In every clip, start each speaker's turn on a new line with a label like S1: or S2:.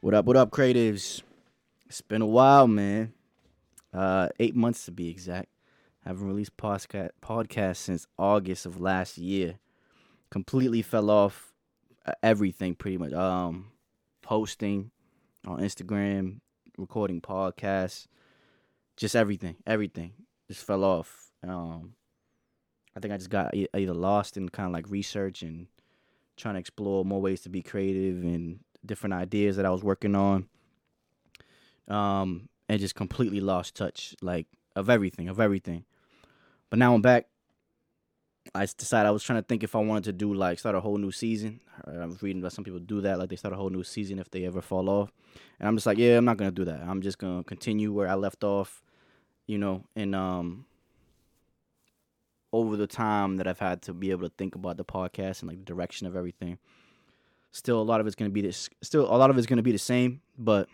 S1: What up, what up, creatives? It's been a while, man. Uh, eight months to be exact. Haven't released podcast podcast since August of last year. Completely fell off uh, everything, pretty much. Um, posting on Instagram, recording podcasts, just everything, everything just fell off. Um, I think I just got either lost in kind of like research and trying to explore more ways to be creative and different ideas that I was working on. Um, and just completely lost touch, like of everything, of everything. But now I'm back. I decided I was trying to think if I wanted to do like start a whole new season. I was reading about some people do that, like they start a whole new season if they ever fall off. And I'm just like, yeah, I'm not gonna do that. I'm just gonna continue where I left off, you know, and um over the time that I've had to be able to think about the podcast and like the direction of everything. Still, a lot of it's gonna be this. Still, a lot of it's gonna be the same, but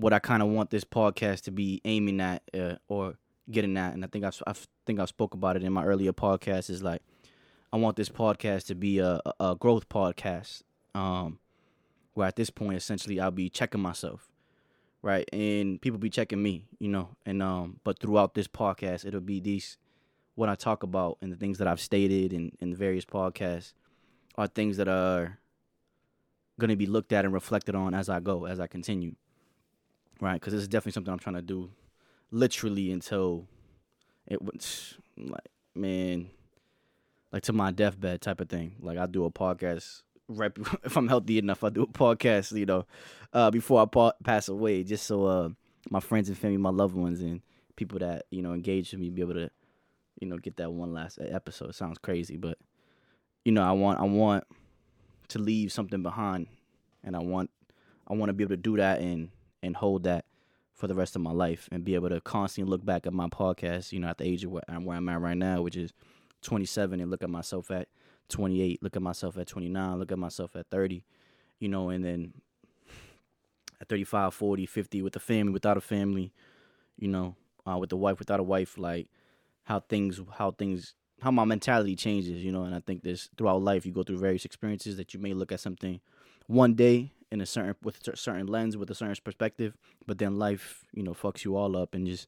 S1: what I kind of want this podcast to be aiming at uh, or getting at, and I think I've, I think I've spoke about it in my earlier podcast is like I want this podcast to be a, a growth podcast, um, where at this point essentially I'll be checking myself, right, and people be checking me, you know, and um, but throughout this podcast it'll be these what I talk about and the things that I've stated in in the various podcasts are things that are going to be looked at and reflected on as I go, as I continue. Right? Because this is definitely something I'm trying to do literally until it was like, man, like to my deathbed type of thing. Like I do a podcast right if I'm healthy enough, I do a podcast, you know, uh, before I pa- pass away, just so uh, my friends and family, my loved ones, and people that you know engage with me be able to, you know, get that one last episode. It sounds crazy, but you know, I want I want to leave something behind, and I want I want to be able to do that and and hold that for the rest of my life and be able to constantly look back at my podcast. You know, at the age of where, where I'm at right now, which is 27, and look at myself at 28, look at myself at 29, look at myself at 30. You know, and then at 35, 40, 50 with a family, without a family, you know, uh, with a wife, without a wife, like how things how things how my mentality changes, you know, and I think this throughout life you go through various experiences that you may look at something one day in a certain with a certain lens with a certain perspective, but then life, you know, fucks you all up and just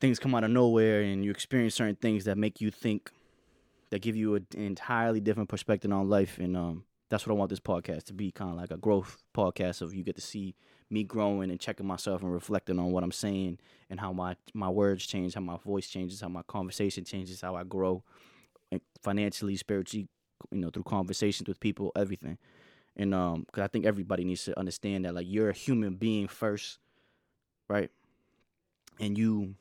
S1: things come out of nowhere and you experience certain things that make you think that give you an entirely different perspective on life and um that's what I want this podcast to be kind of like a growth podcast of you get to see me growing and checking myself and reflecting on what I'm saying and how my my words change, how my voice changes, how my conversation changes, how I grow financially, spiritually, you know, through conversations with people, everything. And um, because I think everybody needs to understand that like you're a human being first, right? And you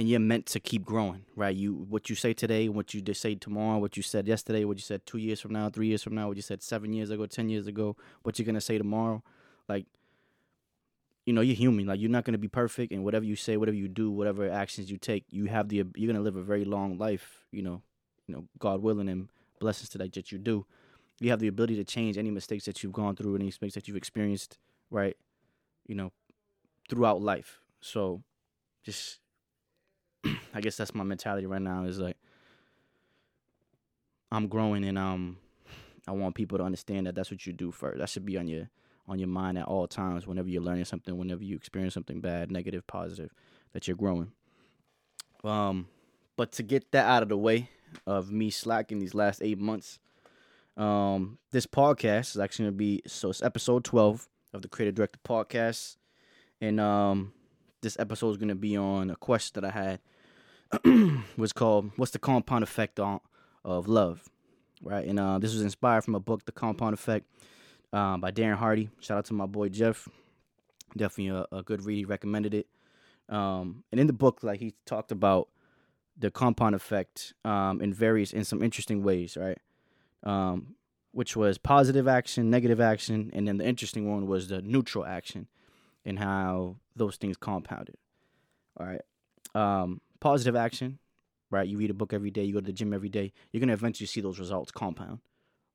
S1: and you're meant to keep growing, right? You what you say today, what you say tomorrow, what you said yesterday, what you said two years from now, three years from now, what you said seven years ago, ten years ago, what you're gonna say tomorrow, like you know, you're human. Like you're not gonna be perfect, and whatever you say, whatever you do, whatever actions you take, you have the you're gonna live a very long life. You know, you know, God willing, and blessings to that that you do. You have the ability to change any mistakes that you've gone through, any mistakes that you've experienced, right? You know, throughout life. So, just I guess that's my mentality right now is like I'm growing and um I want people to understand that that's what you do first. That should be on your on your mind at all times whenever you're learning something, whenever you experience something bad, negative, positive, that you're growing. Um but to get that out of the way of me slacking these last 8 months, um this podcast is actually going to be so it's episode 12 of the Creative Director podcast and um this episode is going to be on a question that I had was called "What's the Compound Effect on of Love?" Right, and uh, this was inspired from a book, "The Compound Effect," um, by Darren Hardy. Shout out to my boy Jeff. Definitely a, a good read. He recommended it. Um, and in the book, like he talked about the compound effect um, in various in some interesting ways, right? Um, which was positive action, negative action, and then the interesting one was the neutral action, and how those things compounded. All right. Um, positive action, right? You read a book every day, you go to the gym every day, you're gonna eventually see those results compound,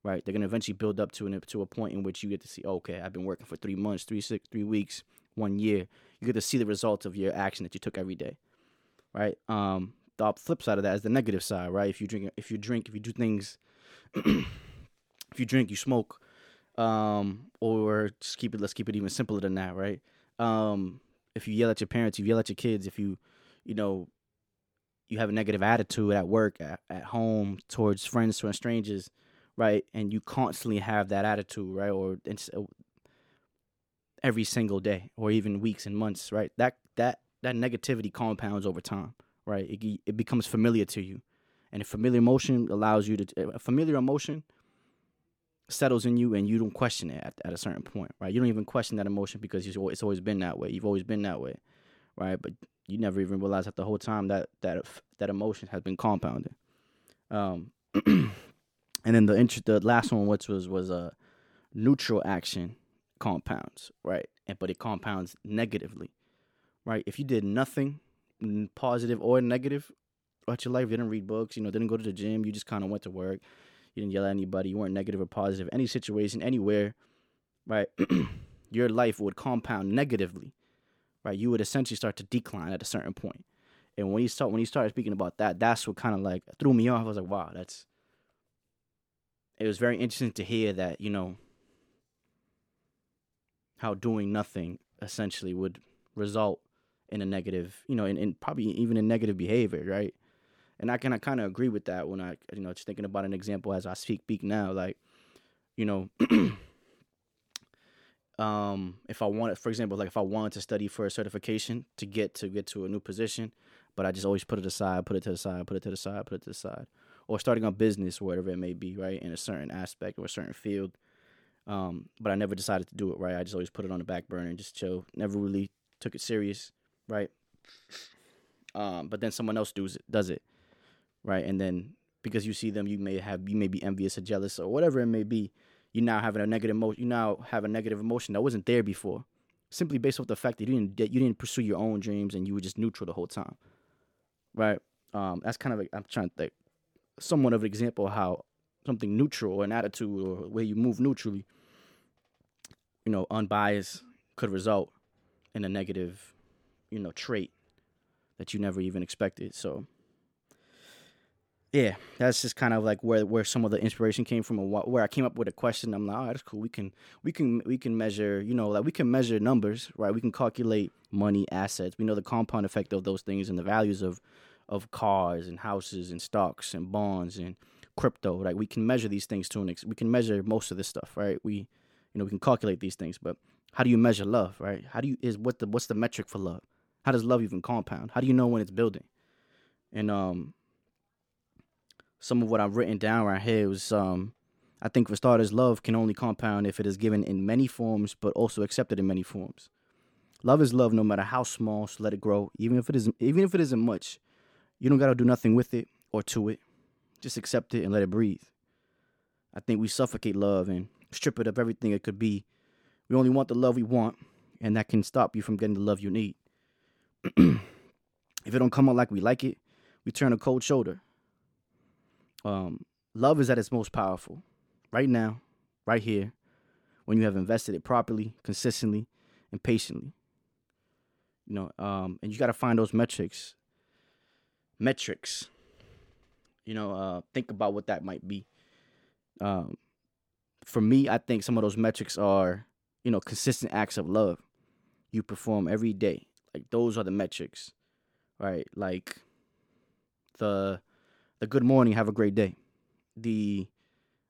S1: right? They're gonna eventually build up to an, to a point in which you get to see, okay, I've been working for three months, three six, three weeks, one year. You get to see the results of your action that you took every day, right? Um, the flip side of that is the negative side, right? If you drink, if you drink, if you do things if you drink, you smoke, um, or just keep it. Let's keep it even simpler than that, right? Um, if you yell at your parents, you yell at your kids. If you, you know, you have a negative attitude at work, at, at home, towards friends, towards strangers, right? And you constantly have that attitude, right? Or uh, every single day, or even weeks and months, right? That that that negativity compounds over time, right? It it becomes familiar to you, and a familiar emotion allows you to a familiar emotion settles in you, and you don't question it at, at a certain point, right? You don't even question that emotion because it's always been that way. You've always been that way, right? But you never even realize that the whole time that that that emotion has been compounded. Um, and then the int- the last one, which was was a neutral action compounds, right? And but it compounds negatively, right? If you did nothing positive or negative about your life, you didn't read books, you know, didn't go to the gym, you just kind of went to work, you didn't yell at anybody, you weren't negative or positive, any situation, anywhere, right? your life would compound negatively right? You would essentially start to decline at a certain point. And when he start when he started speaking about that, that's what kind of like threw me off. I was like, wow, that's. It was very interesting to hear that you know. How doing nothing essentially would result in a negative, you know, in, in probably even in negative behavior, right? And I can I kind of agree with that when I, you know, just thinking about an example as I speak, speak now, like, you know, um, if I wanted, for example, like if I wanted to study for a certification to get to get to a new position, but I just always put it aside, put it to the side, put it to the side, put it to the side, or starting a business, whatever it may be, right, in a certain aspect or a certain field. Um, but I never decided to do it, right? I just always put it on the back burner and just chill. Never really took it serious, right? Um, but then someone else does it, does it, right? And then because you see them, you may have you may be envious or jealous or whatever it may be you now having a negative emotion. You now have a negative emotion that wasn't there before, simply based off the fact that you didn't you didn't pursue your own dreams and you were just neutral the whole time, right? Um, that's kind of i I'm trying to think, somewhat of an example of how something neutral, or an attitude, or where you move neutrally, you know, unbiased, could result in a negative, you know, trait that you never even expected. So yeah, that's just kind of like where where some of the inspiration came from, and where I came up with a question. I'm like, oh, that's cool. We can we can we can measure, you know, like we can measure numbers, right? We can calculate money, assets. We know the compound effect of those things and the values of of cars and houses and stocks and bonds and crypto. Like we can measure these things to an we can measure most of this stuff, right? We you know we can calculate these things, but how do you measure love, right? How do you is what the what's the metric for love? How does love even compound? How do you know when it's building? And um some of what I've written down right here was um I think for starters, love can only compound if it is given in many forms, but also accepted in many forms. Love is love, no matter how small. So let it grow, even if it isn't. Even if it isn't much, you don't gotta do nothing with it or to it. Just accept it and let it breathe. I think we suffocate love and strip it of everything it could be. We only want the love we want, and that can stop you from getting the love you need. if it don't come out like we like it, we turn a cold shoulder. Um, love is at its most powerful right now, right here, when you have invested it properly, consistently, and patiently. You know, um, and you got to find those metrics. Metrics. You know, uh, think about what that might be. Um, for me, I think some of those metrics are, you know, consistent acts of love you perform every day. Like those are the metrics, right? Like the the good morning, have a great day. The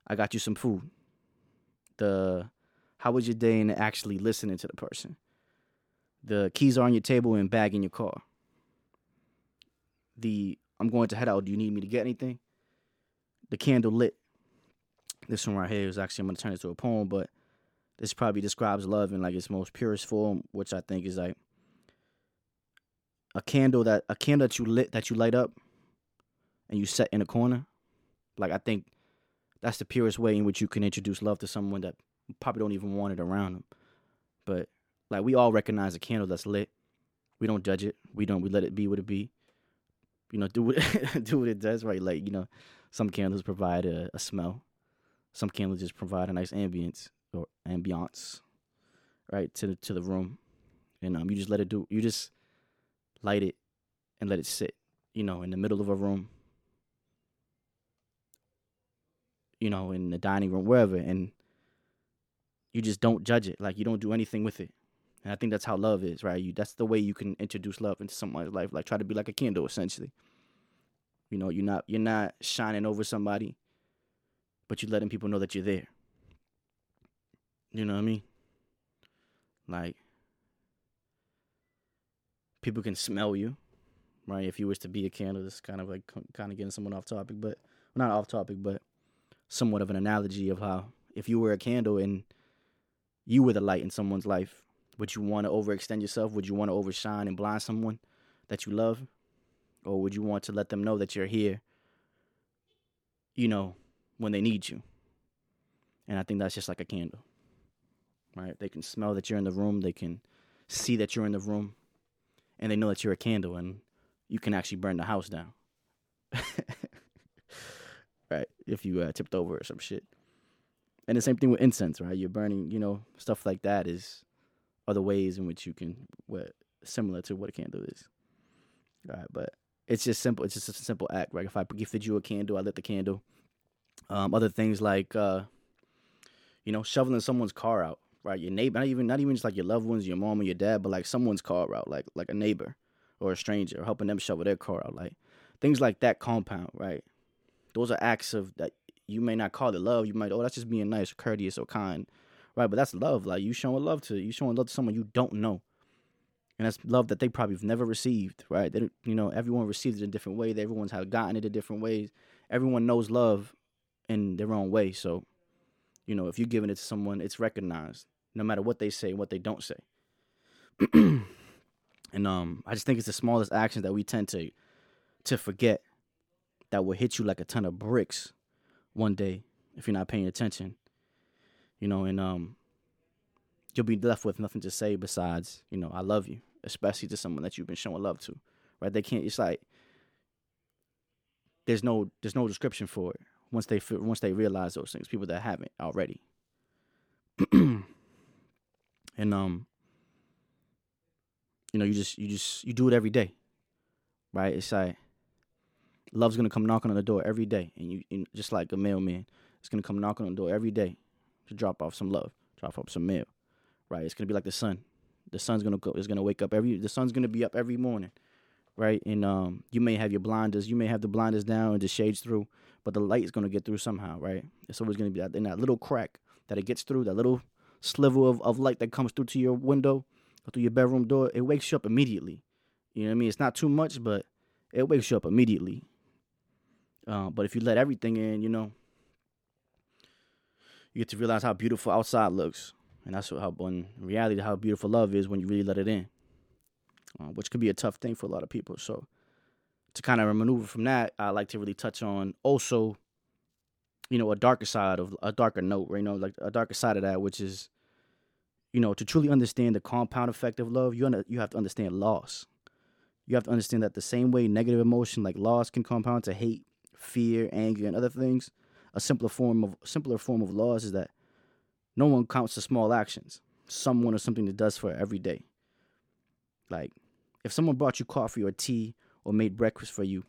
S1: I got you some food. The how was your day and actually listening to the person. The keys are on your table and bag in your car. The I'm going to head out. Do you need me to get anything? The candle lit. This one right here is actually I'm gonna turn it to a poem, but this probably describes love in like its most purest form, which I think is like a candle that a candle that you lit that you light up and you set in a corner, like I think that's the purest way in which you can introduce love to someone that probably don't even want it around them. But like we all recognize a candle that's lit. We don't judge it. We don't. We let it be what it be. You know, do what do what it does. Right? Like you know, some candles provide a, a smell. Some candles just provide a nice ambience or ambiance, right to the, to the room, and um, you just let it do. You just light it and let it sit. You know, in the middle of a room you know, in the dining room, wherever, and you just don't judge it. Like you don't do anything with it. And I think that's how love is, right? You that's the way you can introduce love into someone's life. Like try to be like a candle, essentially. You know, you're not you're not shining over somebody, but you're letting people know that you're there. You know what I mean? Like people can smell you, right? If you wish to be a candle, this is kind of like kind of getting someone off topic, but not off topic, but somewhat of an analogy of how if you were a candle and you were the light in someone's life, would you want to overextend yourself? Would you want to overshine and blind someone that you love? Or would you want to let them know that you're here, you know, when they need you? And I think that's just like a candle, right? They can smell that you're in the room, they can see that you're in the room, and they know that you're a candle and you can actually burn the house down. Right? If you uh, tipped over or some shit. And the same thing with incense, right? You're burning, you know, stuff like that is other ways in which you can what similar to what a candle is. All right, but it's just simple. It's just a simple act, right? If I gifted you a candle, I lit the candle. Um, other things like, uh, you know, shoveling someone's car out, right? Your neighbor, not even not even just like your loved ones, your mom or your dad, but like someone's car out, like like a neighbor or a stranger, helping them shovel their car out, like things like that compound, right? Those are acts of that you may not call it love. You might, oh, that's just being nice, or courteous, or kind, right? But that's love. Like you showing love to you showing love to someone you don't know, and that's love that they probably have never received, right? They, you know, everyone receives it in a different way. Everyone's have gotten it in different ways. Everyone knows love in their own way. So, you know, if you're giving it to someone, it's recognized, no matter what they say, what they don't say. and um, I just think it's the smallest actions that we tend to to forget that will hit you like a ton of bricks one day if you're not paying attention. You know, and um you'll be left with nothing to say besides, you know, I love you, especially to someone that you've been showing love to. Right? They can't it's like there's no there's no description for it once they once they realize those things, people that haven't already. and um you know, you just you just you do it every day. Right? It's like love's gonna come knocking on the door every day, and you just like a mailman, it's gonna come knocking on the door every day to drop off some love, drop off some mail, right? It's gonna be like the sun. The sun's gonna go. It's gonna wake up every. The sun's gonna be up every morning, right? And um, you may have your blinders, you may have the blinders down and the shades through, but the light is gonna get through somehow, right? It's always gonna be that in that little crack that it gets through, that little sliver of, of light that comes through to your window or through your bedroom door. It wakes you up immediately. You know what I mean? It's not too much, but it wakes you up immediately. Uh, but if you let everything in, you know, you get to realize how beautiful outside looks, and that's how in reality how beautiful love is when you really let it in, uh, which could be a tough thing for a lot of people. So to kind of maneuver from that, I like to really touch on also, you know, a darker side of a darker note, right? You know, like a darker side of that, which is, you know, to truly understand the compound effect of love, you under, you have to understand loss. You have to understand that the same way negative emotion like loss can compound to hate, fear, anger, and other things, a simpler form of simpler form of laws is that no one counts the small actions. Someone or something that does for every day. Like if someone brought you coffee or tea or made breakfast for you,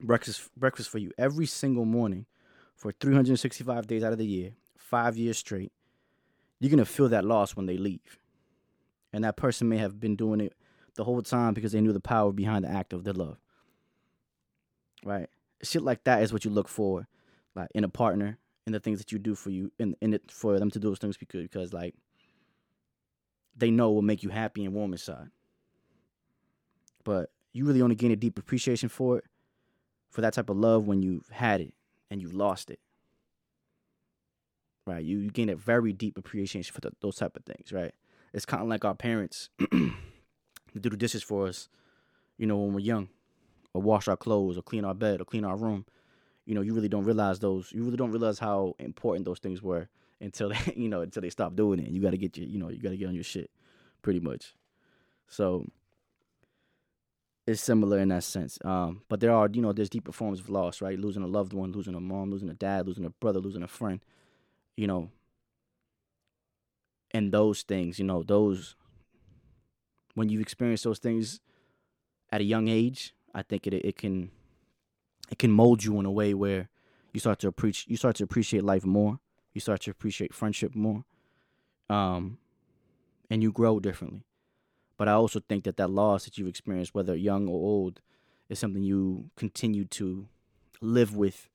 S1: breakfast breakfast for you every single morning for 365 days out of the year, 5 years straight, you're going to feel that loss when they leave. And that person may have been doing it the whole time because they knew the power behind the act of their love. Right? Shit like that is what you look for, like in a partner, in the things that you do for you, in in it for them to do those things because because like they know will make you happy and warm inside. But you really only gain a deep appreciation for it, for that type of love when you've had it and you've lost it. Right, you, you gain a very deep appreciation for the, those type of things. Right, it's kind of like our parents do the dishes for us, you know, when we're young or wash our clothes or clean our bed or clean our room, you know, you really don't realize those. You really don't realize how important those things were until they, you know until they stop doing it. You got to get your you know you got to get on your shit, pretty much. So it's similar in that sense. Um, but there are you know there's deeper forms of loss, right? Losing a loved one, losing a mom, losing a dad, losing a brother, losing a friend. You know, and those things, you know, those when you've experienced those things at a young age, I think it it can it can mold you in a way where You start to appreciate you start to appreciate life more. You start to appreciate friendship more. Um, and you grow differently. But I also think that that loss that you've experienced, whether young or old, is something you continue to live with,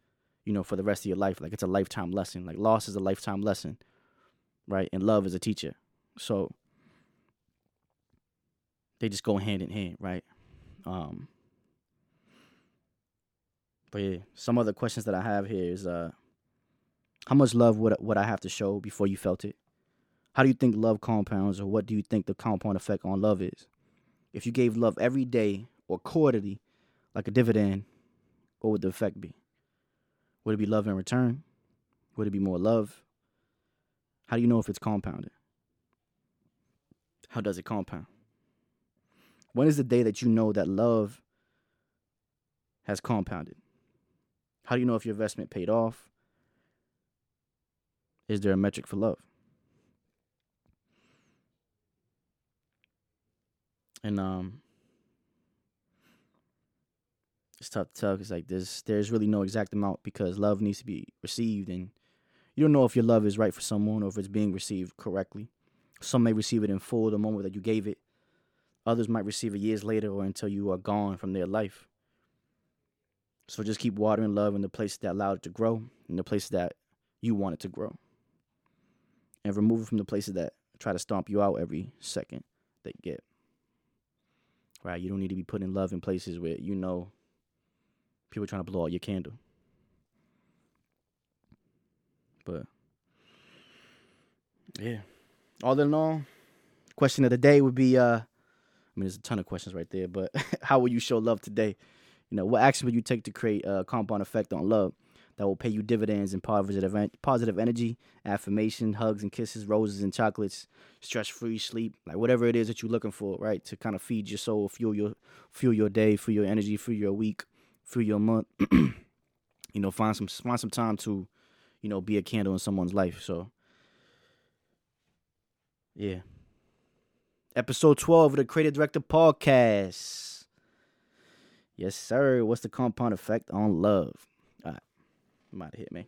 S1: you know, for the rest of your life. Like it's a lifetime lesson. Like loss is a lifetime lesson, right? And love is a teacher. So they just go hand in hand, right? Um, but yeah, some other questions that I have here is uh, how much love would would I have to show before you felt it? How do you think love compounds, or what do you think the compound effect on love is? If you gave love every day or quarterly, like a dividend, what would the effect be? Would it be love in return? Would it be more love? How do you know if it's compounded? How does it compound? When is the day that you know that love has compounded? How do you know if your investment paid off? Is there a metric for love? And um it's tough to tell because like there's there's really no exact amount because love needs to be received and you don't know if your love is right for someone or if it's being received correctly. Some may receive it in full the moment that you gave it. Others might receive it years later or until you are gone from their life. So just keep watering love in the places that allowed it to grow, in the places that you want it to grow. And remove it from the places that try to stomp you out every second they get. Right? You don't need to be putting love in places where you know people trying to blow out your candle. But yeah. All in all, question of the day would be uh I mean there's a ton of questions right there, but how will you show love today? You know, what action would you take to create a compound effect on love that will pay you dividends in positive positive energy, affirmation, hugs and kisses, roses and chocolates, stress-free sleep, like whatever it is that you're looking for, right? To kind of feed your soul, fuel your fuel your day, fuel your energy, fuel your week, fuel your month. you know, find some find some time to, you know, be a candle in someone's life. So yeah. Episode 12 of the Creative Director Podcast. Yes, sir. What's the compound effect on love? All right. I'm out of here, man.